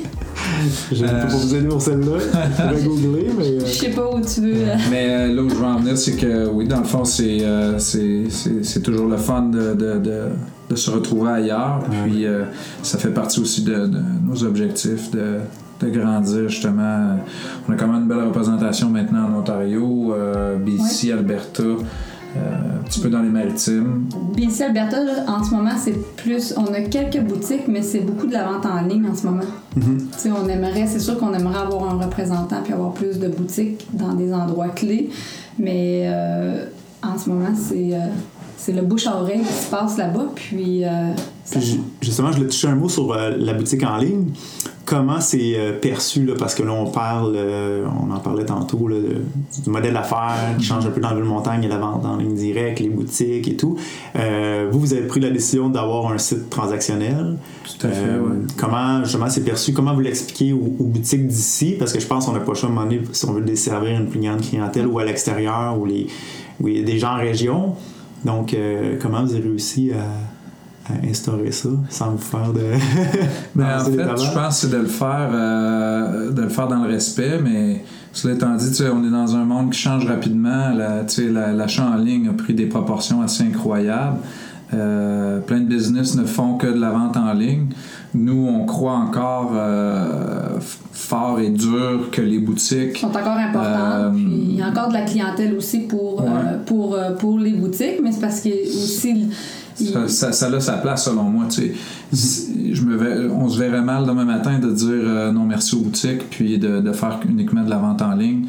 Je ne peux Euh, pas vous aider pour celle-là. [laughs] Je pourrais googler, mais. Je sais pas où tu veux. euh, Mais euh, là où je veux en venir, c'est que oui, dans le fond, c'est euh, c'est- c'est- c'est toujours le fun de, de, de, de se retrouver ailleurs. Puis euh, ça fait partie aussi de, de nos objectifs de, de grandir justement. On a quand même une belle représentation maintenant en Ontario, euh, BC, Alberta, euh, un petit peu dans les maritimes. BC Alberta, là, en ce moment, c'est plus. On a quelques boutiques, mais c'est beaucoup de la vente en ligne en ce moment. mhm. Sais, on aimerait, c'est sûr qu'on aimerait avoir un représentant puis avoir plus de boutiques dans des endroits clés, mais euh, en ce moment, c'est. euh, c'est le bouche à oreille qui se passe là-bas, puis euh, ça- Puis, ju- justement, je voulais toucher un mot sur euh, la boutique en ligne. Comment c'est euh, perçu, là, parce que là, on parle, euh, on en parlait tantôt, là, de- du modèle d'affaires qui change un peu dans le montagne et la vente en ligne directe, les boutiques et tout. Euh, vous, vous avez pris la décision d'avoir un site transactionnel. Tout à fait, Euh, ouais. Comment, justement, c'est perçu? Comment vous l'expliquez aux, aux boutiques d'ici? Parce que je pense qu'on n'a pas le choix à un moment donné, si on veut desservir une plus grande clientèle ou à l'extérieur ou les, a des gens en région. Donc, euh, comment vous avez réussi à, à instaurer ça sans vous faire de. [laughs] [laughs] Mais en lancer des fait, je pense que c'est de le faire euh, de le faire dans le respect, mais cela étant dit, on est dans un monde qui change rapidement. La- sais, la- L'achat en ligne a pris des proportions assez incroyables. Euh, plein de business ne font que de la vente en ligne. Nous, on croit encore euh, fort et dur que les boutiques sont encore importantes. Euh, puis il y a encore de la clientèle aussi pour, euh, Ouais. pour, euh, pour les boutiques, mais c'est parce que aussi. Ça, ça, ça a sa place selon moi. tu sais. Je me vais- on se verrait mal demain matin de dire euh, non merci aux boutiques puis de, de faire uniquement de la vente en ligne.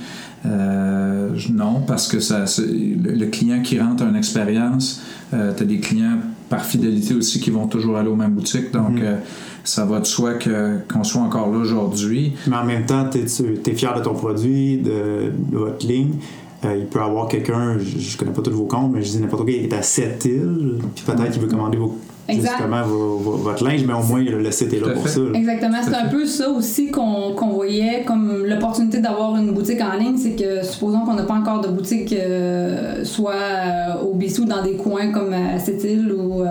Euh, non, parce que ça, le, le client qui rentre a une expérience. tu as des clients par fidélité aussi qui vont toujours aller aux mêmes boutiques. Donc, Mhm. euh, ça va de soi que- qu'on soit encore là aujourd'hui. Mais en même temps, tu es, fier de ton produit, de, de votre ligne? Euh, il peut y avoir quelqu'un, je, je connais pas tous vos comptes, mais je dis n'importe quoi, qui est à cette île, puis peut-être qu'il veut commander vos. Exact. justement votre linge, mais au moins le, le site est là pour fait. ça. là. Exactement, c'est un peu ça aussi qu'on qu'on voyait comme l'opportunité d'avoir une boutique en ligne, c'est que supposons qu'on n'a pas encore de boutique euh, soit euh, au Bissou dans des coins comme à Sept-Îles ou euh,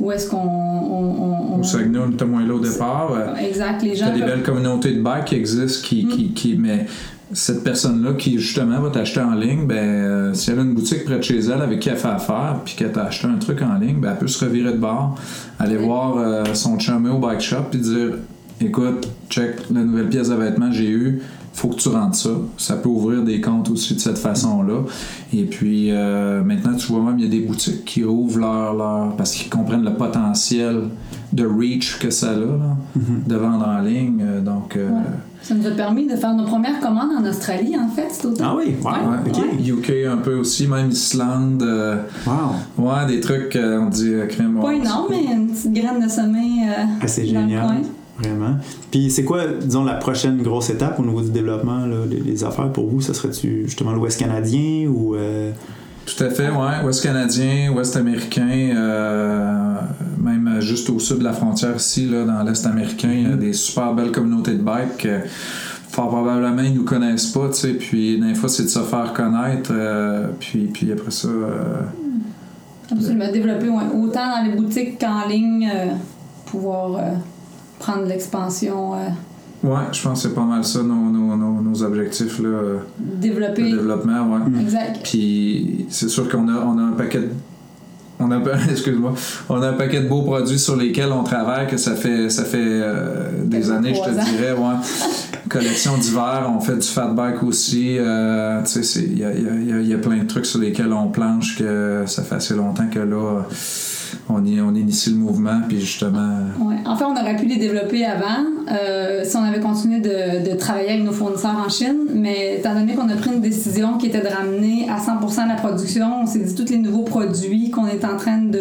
où est-ce qu'on on, on- Au Saguenay, on était moins là au départ. euh, Exact, les gens T'as des peuvent- belles communautés de bike qui existent, qui, Mm. qui, qui- mais cette personne-là qui justement va t'acheter en ligne, ben euh, si elle a une boutique près de chez elle avec qui elle fait affaire, puis qu'elle t'a acheté un truc en ligne, ben elle peut se revirer de bord, aller Oui. voir euh, son chumé au bike shop puis dire écoute, check la nouvelle pièce de vêtements que j'ai eue, faut que tu rentres ça. Ça peut ouvrir des comptes aussi de cette façon-là. Et puis euh, maintenant, tu vois même, il y a des boutiques qui ouvrent leur. leur parce qu'ils comprennent le potentiel de reach que ça a, là, de vendre en ligne. Euh, Donc, euh, Ouais. Ça nous a permis de faire nos premières commandes en Australie, en fait, cet automne. Ah oui, wow, ouais. UK un peu aussi, même Islande. euh, Wow. ouais, des trucs, euh, on dit crème. Pas énorme, mais une petite graine de sommeil euh, Ah, c'est génial. Vraiment. Puis c'est quoi, disons, la prochaine grosse étape au niveau du développement là, des, des affaires pour vous? Ça serait-tu justement l'Ouest canadien ou. euh, Tout à fait, ouais. Ouest canadien, ouest américain, euh, même juste au sud de la frontière ici, là, dans l'est américain, il y a des super belles communautés de bike. que fort probablement, ils nous connaissent pas, tu sais. Puis, des fois, c'est de se faire connaître. euh, puis, puis après ça, euh, Absolument. Développer ouais, autant dans les boutiques qu'en ligne, euh, pouvoir euh, prendre l'expansion, euh, ouais, je pense que c'est pas mal ça, nos, nos, nos, nos objectifs, là, euh, de développer. développement, ouais. Exact. Puis c'est sûr qu'on a, on a un paquet de on a, [laughs] excuse-moi, on a un paquet de beaux produits sur lesquels on travaille que ça fait ça fait euh, des années je te ans. dirais ouais. [laughs] collection d'hiver on fait du fat bike aussi euh, tu sais c'est- il y a, il y a- il y a- il y a plein de trucs sur lesquels on planche que ça fait assez longtemps que là on, y, on initie le mouvement puis justement Ouais. En fait, on aurait pu les développer avant euh, si on avait continué de, de travailler avec nos fournisseurs en Chine, mais étant donné qu'on a pris une décision qui était de ramener à 100% la production, on s'est dit tous les nouveaux produits qu'on est en train de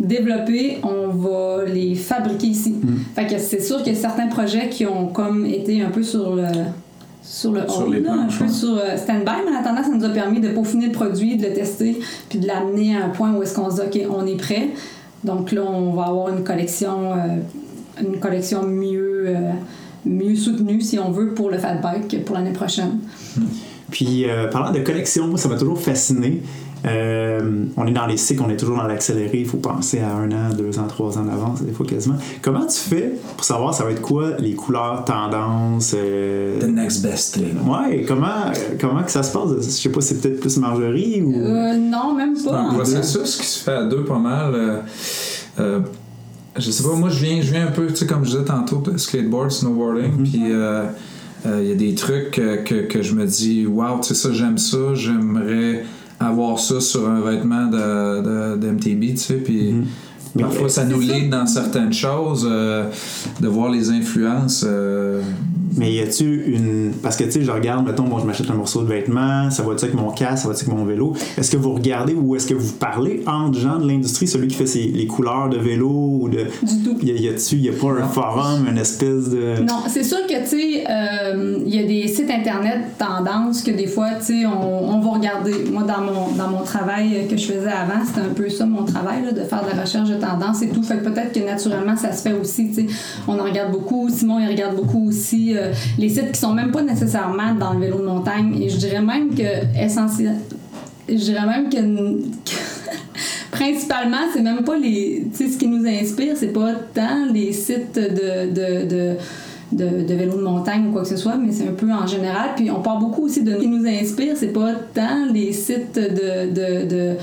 développer, on va les fabriquer ici. Fait que c'est sûr qu'il y a certains projets qui ont comme été un peu sur le sur le Sur hold, les là, un peu ouais. sur euh, stand-by, mais en attendant, ça nous a permis de peaufiner le produit, de le tester, puis de l'amener à un point où est-ce qu'on se dit, OK, on est prêt. Donc là, on va avoir une collection, euh, une collection mieux, euh, mieux soutenue, si on veut, pour le Fat Bike pour l'année prochaine. Puis, euh, parlant de collection, moi, ça m'a toujours fasciné. Euh, on est dans les cycles, on est toujours dans l'accéléré. Il faut penser à un an, deux ans, trois ans en avance, des fois quasiment. Comment tu fais pour savoir ça va être quoi les couleurs, tendances? euh, the next best thing Ouais, comment, comment que ça se passe? Je sais pas, c'est peut-être plus Marjorie ou. Euh, non, même pas. un en fait. processus qui se fait à deux pas mal. euh, euh, je sais pas, moi je viens, je viens un peu, tu sais, comme je disais tantôt, de skateboard, snowboarding, puis euh, euh, il y a des trucs que, que, que je me dis, waouh, tu sais, ça, j'aime ça, j'aimerais avoir ça sur un vêtement de, de, de tu sais, puis. Mais- Parfois, ça nous lead dans certaines choses, euh, de voir les influences. euh, Mais y a-tu une. Parce que tu sais, je regarde, mettons, bon, je m'achète un morceau de vêtement, ça va-tu avec mon casque, ça va-tu avec mon vélo? Est-ce que vous regardez ou est-ce que vous parlez entre gens de l'industrie, celui qui fait ses- les couleurs de vélo ou de. Du tout. Y a- y a-tu, y a pas un forum, une espèce de. Non, c'est sûr que, tu sais, euh, il y a des sites internet tendance que des fois, tu sais, on, on va regarder. Moi, dans mon, dans mon travail que je faisais avant, c'était un peu ça mon travail, là, de faire de la recherche de tendance et tout. Fait que peut-être que naturellement, ça se fait aussi. On en regarde beaucoup. Simon, il regarde beaucoup aussi euh, les sites qui sont même pas nécessairement dans le vélo de montagne. Et je dirais même que, essentiel, je dirais même que, [laughs] principalement, c'est même pas les. Tu sais, ce qui nous inspire, c'est pas tant les sites de. de, de de, vélo de montagne ou quoi que ce soit, mais c'est un peu en général. Puis on parle beaucoup aussi de ce qui nous inspire, c'est pas tant les sites de, de, de,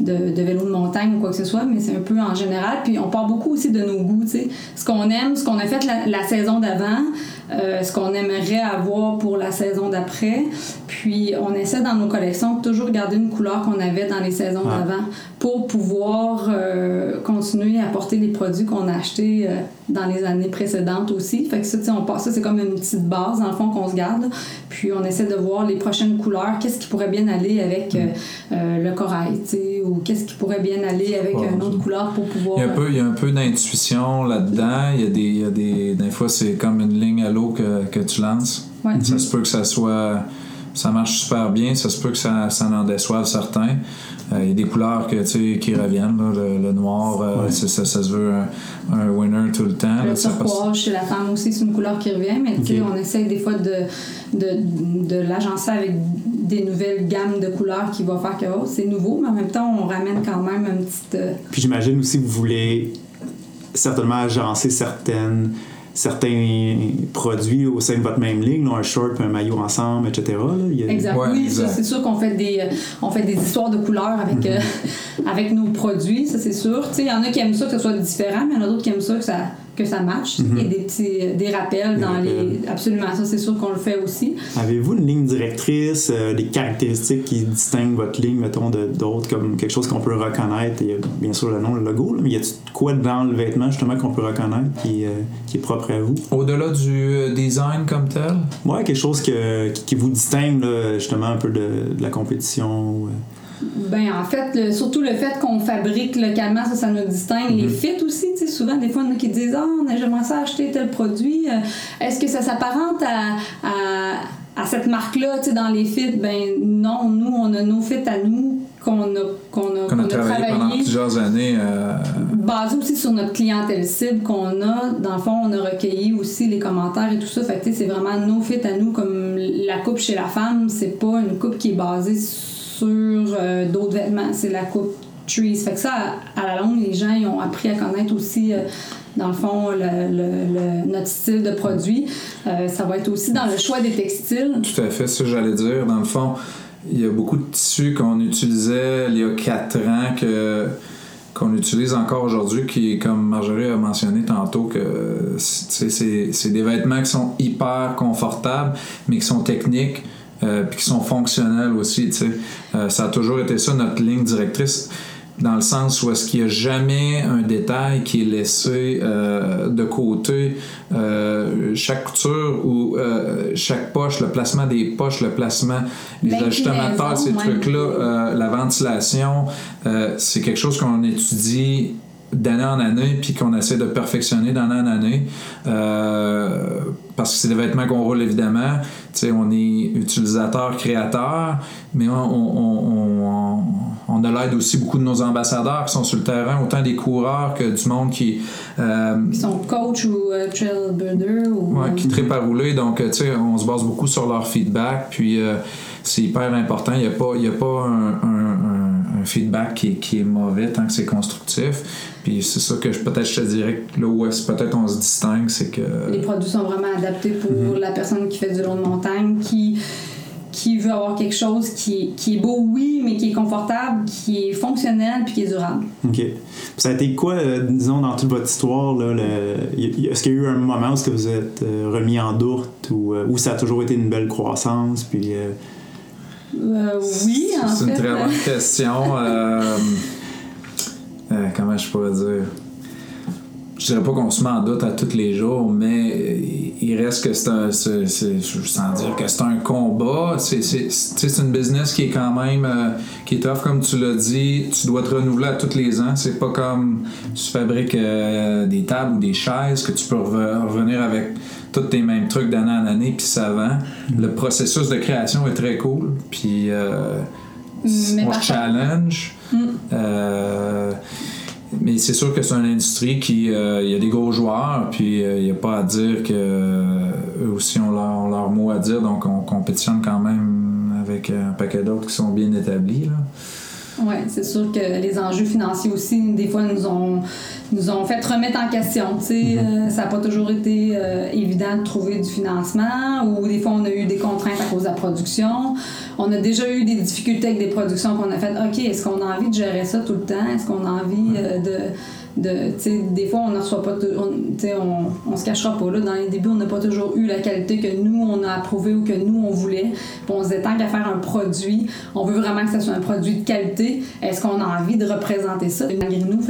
de, de vélo de montagne ou quoi que ce soit, mais c'est un peu en général. Puis on parle beaucoup aussi de nos goûts, tu sais. Ce qu'on aime, ce qu'on a fait la, la saison d'avant, euh, ce qu'on aimerait avoir pour la saison d'après. Puis on essaie dans nos collections de toujours garder une couleur qu'on avait dans les saisons Ouais. d'avant pour pouvoir euh, continuer à porter les produits qu'on a achetés euh, dans les années précédentes aussi. Fait que ça, on passe ça, c'est comme une petite base dans le fond qu'on se garde. Puis on essaie de voir les prochaines couleurs, qu'est-ce qui pourrait bien aller avec euh, le corail, ou qu'est-ce qui pourrait bien aller avec une autre couleur pour pouvoir. Il y a un peu, peu d'intuition là-dedans. Il y a des, il y a des, des fois, c'est comme une ligne à que, que tu lances. Ouais. Ça se peut que ça soit, ça marche super bien. Ça se peut que ça, ça en déçoive certains. Euh, Il y a des couleurs que, tu sais, qui reviennent. là. Le, le noir, euh, Ouais. ça, ça se veut un, un winner tout le temps. Le là, ça passe- turquoise chez la femme aussi, c'est une couleur qui revient, mais tu sais, Ok. on essaye des fois de, de, de l'agencer avec des nouvelles gammes de couleurs qui va faire que oh, c'est nouveau, mais en même temps, on ramène quand même une petite. euh, Puis j'imagine aussi que vous voulez certainement agencer certaines, certains produits au sein de votre même ligne, là, un short un maillot ensemble, etc. là. Il y a- Exact. Ouais, oui, c'est sûr qu'on fait des, on fait des histoires de couleurs avec, Mhm. euh, avec nos produits, ça c'est sûr. Tu sais, Il y en a qui aiment ça que ce soit différent, mais il y en a d'autres qui aiment ça que ça, que ça matche. Il y a des petits euh, des rappels Des dans rappels. les. Absolument, ça c'est sûr qu'on le fait aussi. Avez-vous une ligne directrice, euh, des caractéristiques qui distinguent votre ligne, mettons, de- d'autres, comme quelque chose qu'on peut reconnaître? Il a bien sûr le nom, le logo, là, mais y a-t-il de quoi dans le vêtement, justement, qu'on peut reconnaître qui, euh, qui est propre à vous? Au-delà du design comme tel, Ouais, quelque chose que, qui, qui vous distingue, là, justement, un peu de, de la compétition. Ben, en fait, le- surtout le fait qu'on fabrique localement, ça, ça nous distingue. Les fits aussi, tu sais, souvent, des fois, a qui disent Ah, on a- j'aimerais ça acheter tel produit. Euh, Est-ce que ça s'apparente à, à, à cette marque-là, tu sais, dans les fits? Ben, non, nous, on a nos fits à nous qu'on a, qu'on a, qu'on qu'on a travaillé pendant plusieurs années. euh, basé aussi sur notre clientèle cible qu'on a. Dans le fond, on a recueilli aussi les commentaires et tout ça. Fait que, tu sais, c'est vraiment nos fits à nous, comme la coupe chez la femme, c'est pas une coupe qui est basée sur euh, d'autres vêtements. C'est la coupe Trees. Fait que ça, à, la longue, les gens ont appris à connaître aussi, euh, dans le fond, le, le- notre style de produit. Euh, ça va être aussi dans le choix des textiles. Tout à fait, ça j'allais dire. Dans le fond, il y a beaucoup de tissus qu'on utilisait il y a quatre ans que qu'on utilise encore aujourd'hui, qui, comme Marjorie a mentionné tantôt, que c'est des vêtements qui sont hyper confortables, mais qui sont techniques, euh, puis qui sont fonctionnels aussi. tu sais. Euh, ça a toujours été ça, notre ligne directrice dans le sens où est-ce qu'il n'y a jamais un détail qui est laissé euh, de côté. Euh, chaque couture ou euh, chaque poche, le placement des poches, le placement, les ajustements de ces trucs-là, euh, la ventilation, euh, c'est quelque chose qu'on étudie d'année en année puis qu'on essaie de perfectionner d'année en année Euh, parce que c'est des vêtements qu'on roule évidemment tu sais on est utilisateur créateur mais on, on, on, on- a l'aide aussi beaucoup de nos ambassadeurs qui sont sur le terrain autant des coureurs que du monde qui euh, Qui sont coach ou euh, trailblazer ou. Ouais, qui trippent à rouler. Donc, euh, on se base beaucoup sur leur feedback. Puis, euh, c'est hyper important. Il n'y a pas, y a pas un feedback qui est, qui est mauvais tant que c'est constructif. Puis, c'est ça que je- peut-être je te dirais que là où est-ce peut-être on se distingue, c'est que. Les produits sont vraiment adaptés pour Mhm. la personne qui fait du long de montagne, qui, qui veut avoir quelque chose qui, qui est beau, oui, mais qui est confortable, qui est fonctionnel puis qui est durable. OK. Puis Ça a été quoi, euh, disons, dans toute votre histoire? Là, le- y- Est-ce qu'il y a eu un moment où est-ce que vous êtes euh, remis en doute ou euh, où ça a toujours été une belle croissance? Puis, euh, oui, en C'est fait. une très bonne [laughs] question. Euh, euh, comment je pourrais dire? Je dirais pas qu'on se met en doute à tous les jours, mais il reste que c'est un. c'est- c'est- sans dire que c'est un combat. C'est, c'est, c'est, c'est une business qui est quand même. qui est tough, comme tu l'as dit. Tu dois te renouveler à tous les ans. C'est pas comme tu fabriques des tables ou des chaises que tu peux re- revenir avec tous tes mêmes trucs d'année en année, puis ça vend. Le processus de création est très cool. Puis. euh, Mais on se challenge. Euh, mais c'est sûr que c'est une industrie qui. euh, Il y a des gros joueurs, puis euh, il n'y a pas à dire que euh, eux aussi ont leur, ont leur mot à dire, donc on compétitionne quand même avec un paquet d'autres qui sont bien établis. Là. Oui, c'est sûr que les enjeux financiers aussi, des fois, nous ont, nous ont fait remettre en question. tu sais. Euh, ça n'a pas toujours été euh, évident de trouver du financement ou des fois, on a eu des contraintes à cause de la production. On a déjà eu des difficultés avec des productions qu'on a faites. OK, est-ce qu'on a envie de gérer ça tout le temps? Est-ce qu'on a envie euh, de. Des fois, on ne reçoit pas. se cachera pas. Là. Dans les débuts, on n'a pas toujours eu la qualité que nous, on a approuvé ou que nous, on voulait. On se disait, tant qu'à faire un produit, on veut vraiment que ce soit un produit de qualité. Est-ce qu'on a envie de représenter ça malgré nous?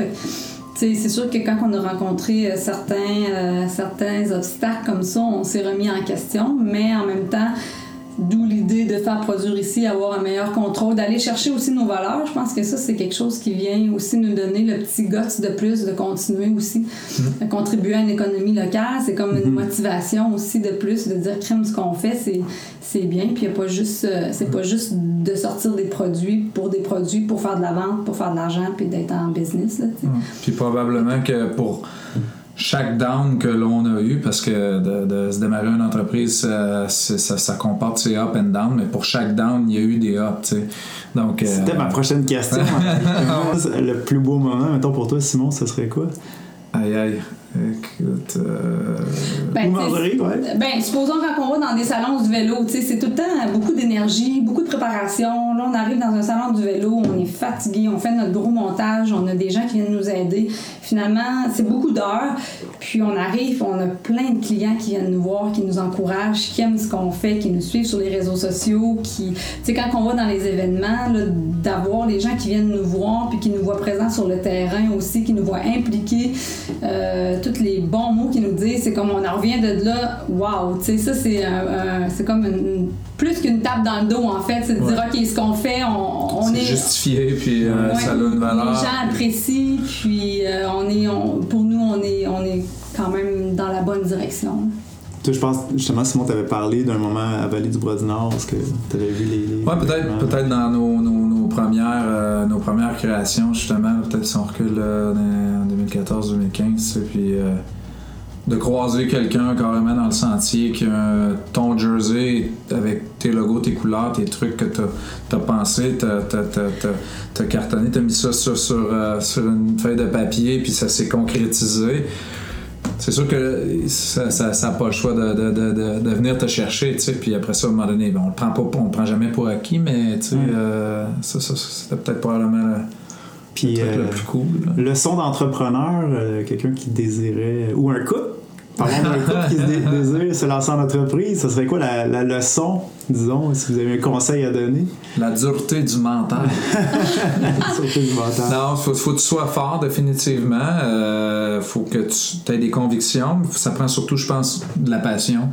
C'est sûr que quand on a rencontré euh, certains, euh, certains obstacles comme ça, on s'est remis en question, mais en même temps, D'où l'idée de faire produire ici, avoir un meilleur contrôle, d'aller chercher aussi nos valeurs. Je pense que ça, c'est quelque chose qui vient aussi nous donner le petit gosse de plus de continuer aussi à contribuer à une économie locale. C'est comme une motivation aussi de plus de dire crème ce qu'on fait, c'est c'est bien. Puis a pas juste, euh, c'est pas juste de sortir des produits pour des produits, pour faire de la vente, pour faire de l'argent, puis d'être en business. Là, sais. Puis probablement que pour chaque down que l'on a eu, parce que de, de se démarrer une entreprise, ça, c'est- ça, ça comporte ses up and down, mais pour chaque down, il y a eu des up, tu sais. Donc, euh, C'était ma prochaine question. [laughs] le plus beau moment, mettons pour toi, Simon, ce serait quoi? aïe aïe, écoute, euh, Ben, ouais. Ben, supposons quand on va dans des salons du vélo, c'est tout le temps beaucoup d'énergie, beaucoup de préparation. Là, on arrive dans un salon du vélo, on est fatigué, on fait notre gros montage, on a des gens qui viennent nous aider. Finalement, c'est beaucoup d'heures. Puis on arrive, on a plein de clients qui viennent nous voir, qui nous encouragent, qui aiment ce qu'on fait, qui nous suivent sur les réseaux sociaux, qui, tu sais, quand on va dans les événements, d'avoir les gens qui viennent nous voir, puis qui nous voient présents sur le terrain aussi, qui nous voient impliqués, euh, tous les bons mots qu'ils nous disent, c'est comme on en revient de là, waouh, tu sais, ça c'est c'est comme une- plus qu'une tape dans le dos en fait, c'est de dire ok, ce qu'on fait, on, est, justifié, puis euh, Ouais, ça a une valeur. les gens apprécient, puis euh, on est, on- pour nous, on est, on est quand même dans la bonne direction. Toi, je pense, justement, Simon, t'avais parlé d'un moment à Vallée du Bras du Nord, parce que t'avais vu les. les- Ouais, peut-être, peut-être dans nos, nos, nos premières, euh, nos premières créations, justement, peut-être si on recule euh, dans 2014-2015, tu sais, puis euh, de croiser quelqu'un carrément dans le sentier qui a ton jersey avec tes logos, tes couleurs, tes trucs que t'as as pensé, t'as t'as- t'as- t'as- t'as cartonné, t'as mis ça sur, sur, sur une feuille de papier, puis ça s'est concrétisé. C'est sûr que ça n'a ça, ça a pas le choix de, de, de, de, de venir te chercher, tu sais, puis après ça, à un moment donné, ben, on le prend pas, on le prend jamais pour acquis, mais tu sais, Mm. euh, ça, ça, c'était peut-être probablement le, Puis, le truc euh, le plus cool. là. leçon d'entrepreneur, euh, quelqu'un qui désirait. Ou un couple. Parlons d'un couple qui désire se lancer en entreprise. Ce serait quoi la, la leçon, disons, si vous avez un conseil à donner? La dureté du mental. [laughs] Surtout du mental. non, faut, faut que tu sois fort, définitivement. Euh, faut que tu aies des convictions. Ça prend surtout, je pense, de la passion.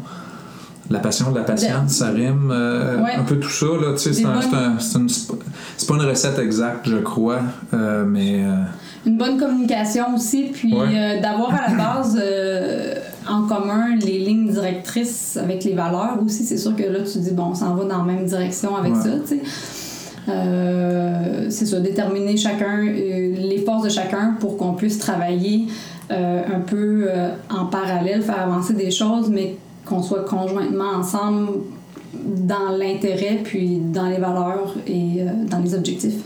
La passion, de la patience, ça rime. euh, Ouais. Un peu tout ça, là. Tu sais, c'est Des un- bonnes- c'est un- c'est une- c'est pas- c'est pas une recette exacte, je crois, euh, mais. euh, Une bonne communication aussi, puis Ouais. euh, d'avoir à la base euh, en commun les lignes directrices avec les valeurs aussi. C'est sûr que là, tu dis, bon, on s'en va dans la même direction avec Ouais. ça, tu sais. Euh, c'est ça, déterminer chacun, euh, les forces de chacun pour qu'on puisse travailler euh, un peu euh, en parallèle, faire avancer des choses, mais qu'on soit conjointement ensemble dans l'intérêt, puis dans les valeurs et dans les objectifs.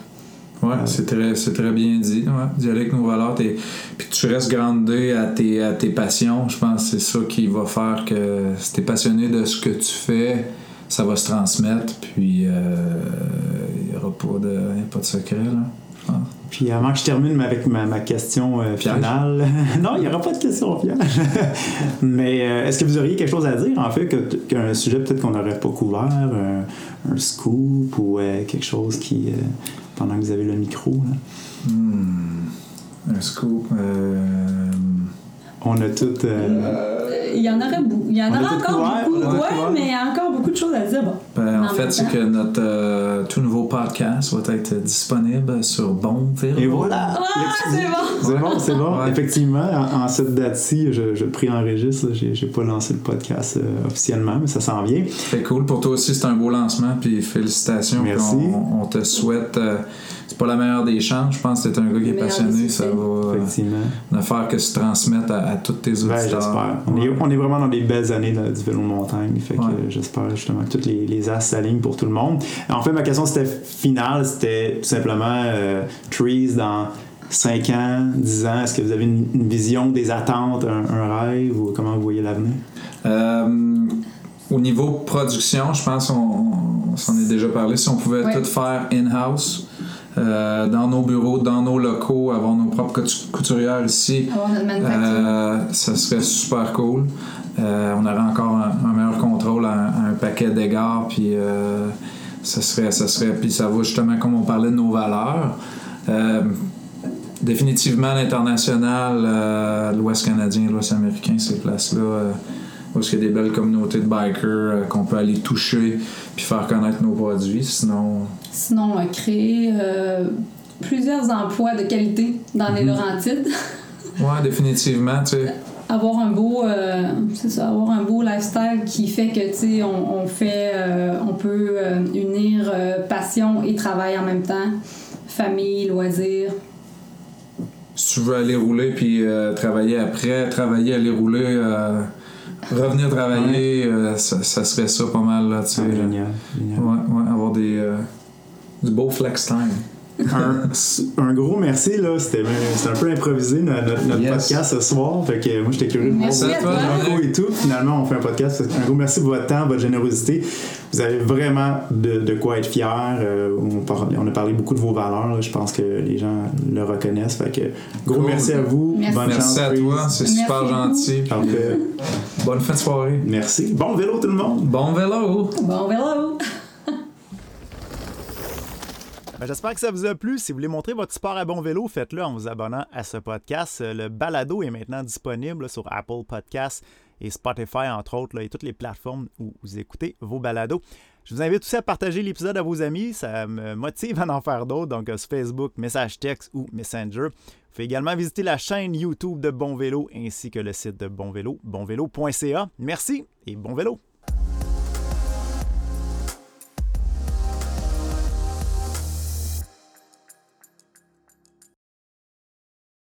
Ouais, c'est très, c'est très bien dit. Ouais. Aller avec nos valeurs. Puis tu restes groundé à tes, à tes passions. Je pense que c'est ça qui va faire que si t'es passionné de ce que tu fais, ça va se transmettre. Puis il n'y aura pas de, pas de secret. Là. Puis avant que je termine avec ma, ma question euh, finale, [laughs] non, il n'y aura pas de question piège. [laughs] Mais euh, est-ce que vous auriez quelque chose à dire, en fait, que- qu'un sujet peut-être qu'on n'aurait pas couvert, un, un scoop ou euh, quelque chose qui, euh, pendant que vous avez le micro, là, Hmm. Un scoop. On a tout. euh, Il y en aurait beaucoup. Il y en aura encore couvert, beaucoup. Ouais, couvert. mais il y a encore beaucoup de choses à dire. Bon. ben, en En fait, c'est que notre euh, tout nouveau podcast va être disponible sur Bonville. Et voilà! Ah, c'est bon! C'est bon, c'est bon. Ouais. Effectivement, en, en cette date-ci, je, je préenregistre. là. J'ai, j'ai pas lancé le podcast euh, officiellement, mais ça s'en vient. C'est cool. Pour toi aussi, c'est un beau lancement. Puis félicitations. puis Merci. On, on te souhaite. C'est pas la meilleure des chances. Je pense que t'es un gars qui est passionné. Ça va euh, Effectivement. ne faire que se transmettre à, à tous tes Ben, auditeurs. j'espère. On, est, Ouais. on est vraiment dans des belles années là, du vélo de montagne. Fait que Ouais. j'espère justement que toutes les, les as s'alignent pour tout le monde. En fait, ma question c'était finale, c'était tout simplement euh, Trees dans 5 ans, 10 ans. Est-ce que vous avez une, une vision, des attentes, un, un rêve ou comment vous voyez l'avenir? Euh, au niveau production, je pense qu'on on s'en est déjà parlé. Si on pouvait Ouais. tout faire in-house, euh, dans nos bureaux, dans nos locaux, avoir nos propres coutu- couturières ici, Avoir notre manufacture. Euh, ça serait super cool. Euh, on aurait encore un, un meilleur contrôle à, un- à un paquet d'égards, puis ça serait, ça serait, puis ça va justement comme on parlait de nos valeurs. Définitivement l'international, l'Ouest canadien, l'Ouest américain, ces places-là euh, Parce qu'il y a des belles communautés de bikers euh, qu'on peut aller toucher puis faire connaître nos produits. Sinon, Sinon, on a créé euh, plusieurs emplois de qualité dans les Mhm. Laurentides. [laughs] ouais, définitivement, tu sais. avoir un beau euh, c'est ça avoir un beau lifestyle qui fait que tu sais on, on fait euh, on peut euh, unir euh, passion et travail en même temps famille loisirs Si tu veux aller rouler puis euh, travailler après, travailler, aller rouler, euh, revenir travailler, euh, ça, ça serait ça pas mal, là, tu sais. Ah, génial. génial. Ouais, ouais, avoir des, euh, du beau flex time. Un, un gros merci, là. C'était un peu improvisé no- notre, notre Yes. podcast ce soir. Fait que moi, j'étais curieux de voir Merci votre à toi. logo et tout. Finalement, on fait un podcast. Un gros merci pour votre temps, votre générosité. Vous avez vraiment de, de quoi être fiers. Euh, on, par- on a parlé beaucoup de vos valeurs. là. Je pense que les gens le reconnaissent. Fait que gros Cool. merci à vous. Merci. Bonne Merci chance. à toi, c'est Merci super gentil. euh, bonne fin de soirée. Merci. Bon vélo, tout le monde. Bon vélo! bon vélo Ben, J'espère que ça vous a plu. Si vous voulez montrer votre sport à bon vélo, faites-le en vous abonnant à ce podcast. Euh, Le balado est maintenant disponible sur Apple Podcasts et Spotify, entre autres, et toutes les plateformes où vous écoutez vos balados. Je vous invite aussi à partager l'épisode à vos amis. Ça me motive à en faire d'autres, donc euh, sur Facebook, message texte ou Messenger. Vous pouvez également visiter la chaîne YouTube de Bon Vélo ainsi que le site de Bon Vélo, bonvélo.ca. Merci et bon vélo!